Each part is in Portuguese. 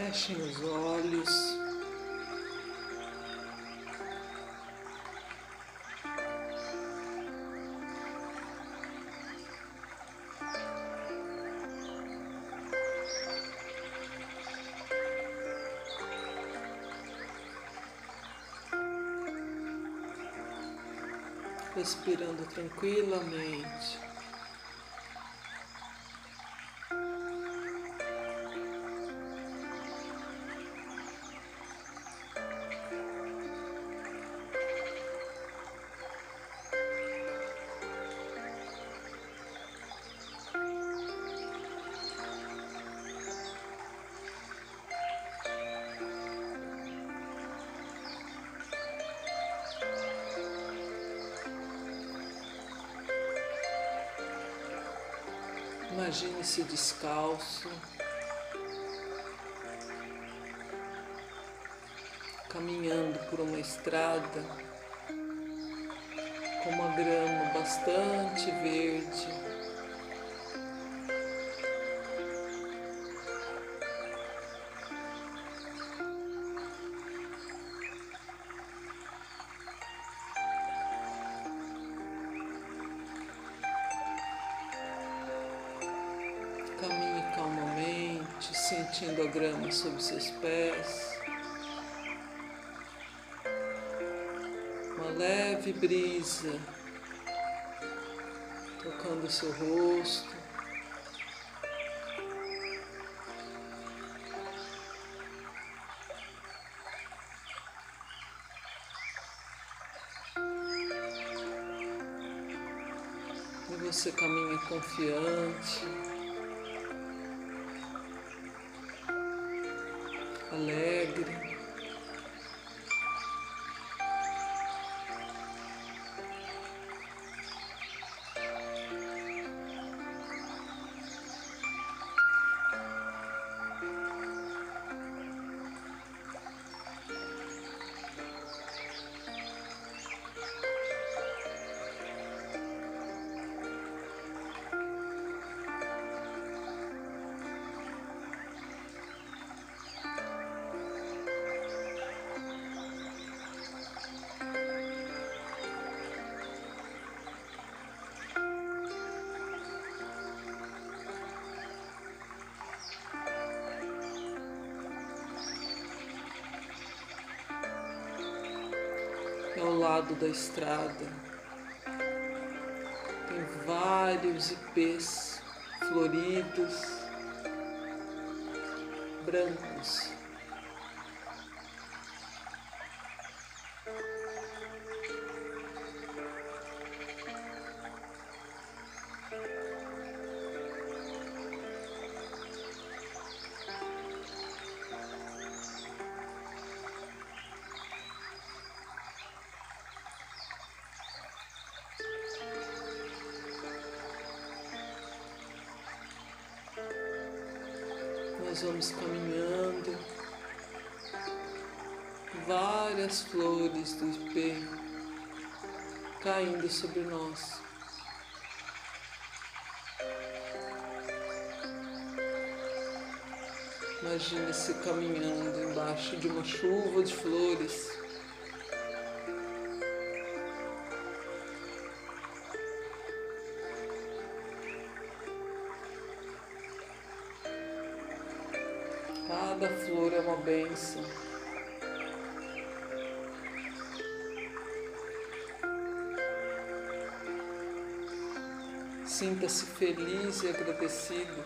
Fechem os olhos. Respirando tranquilamente. Imagine-se descalço, caminhando por uma estrada com uma grama bastante verde. Calmamente, sentindo a grama sob seus pés. Uma leve brisa tocando seu rosto. E você caminha confiante. Alegre. Lado da estrada. Tem vários ipês floridos, brancos. Nós vamos caminhando, várias flores do ipê caindo sobre nós. Imagine-se caminhando embaixo de uma chuva de flores. Cada flor é uma bênção. Sinta-se feliz e agradecido.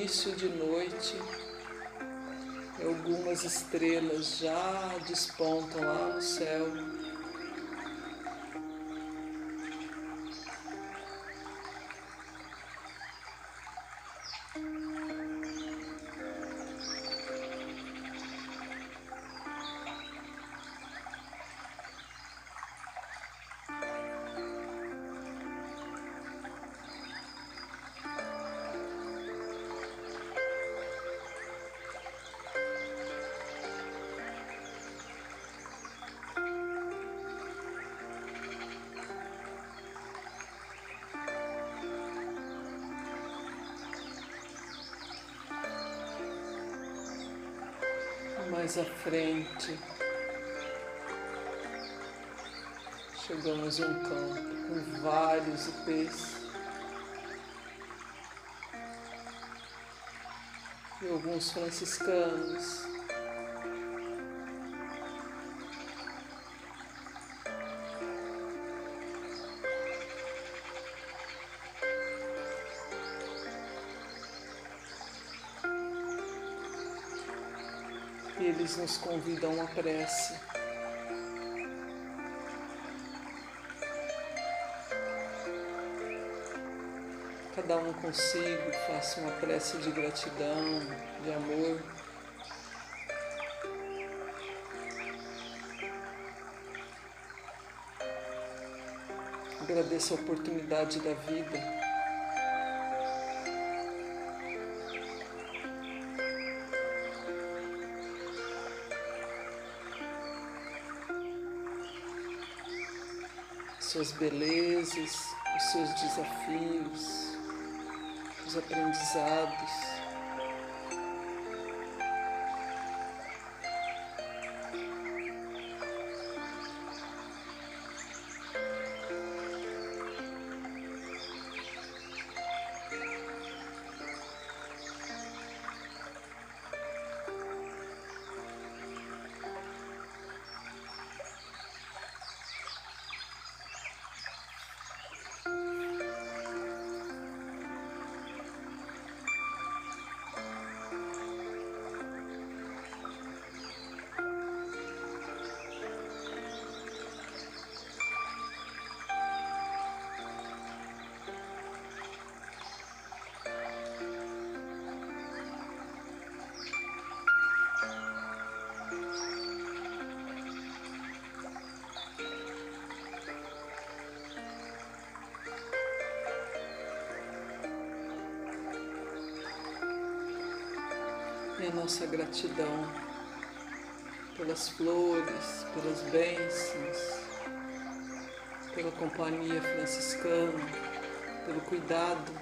Início de noite. Algumas estrelas já despontam lá no céu. Mais à frente. Chegamos a um campo com vários ipês. E alguns franciscanos. Eles nos convidam à prece. Cada um consigo faça uma prece de gratidão, de amor. Agradeça a oportunidade da vida. Suas belezas, os seus desafios, os aprendizados. Nossa gratidão pelas flores, pelas bênçãos, pela companhia franciscana, pelo cuidado.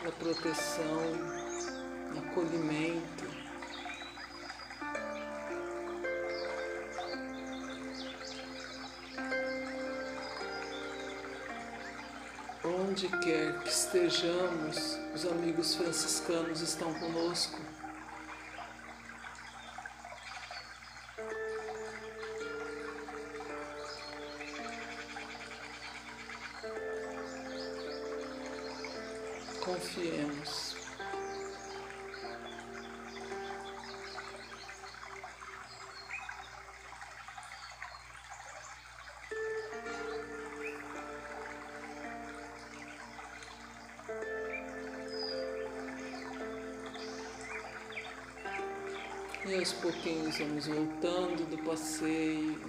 Pela proteção, acolhimento. Onde quer que estejamos, os amigos franciscanos estão conosco. Confiemos. E aos pouquinhos vamos voltando do passeio,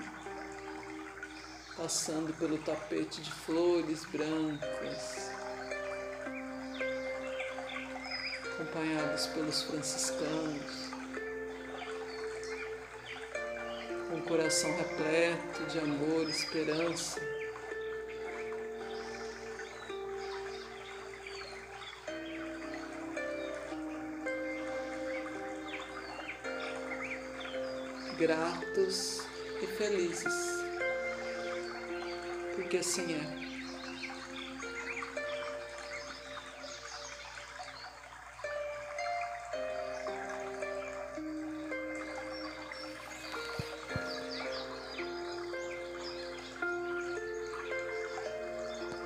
passando pelo tapete de flores brancas, acompanhados pelos franciscanos, com o coração repleto de amor e esperança. Gratos e felizes, porque assim é.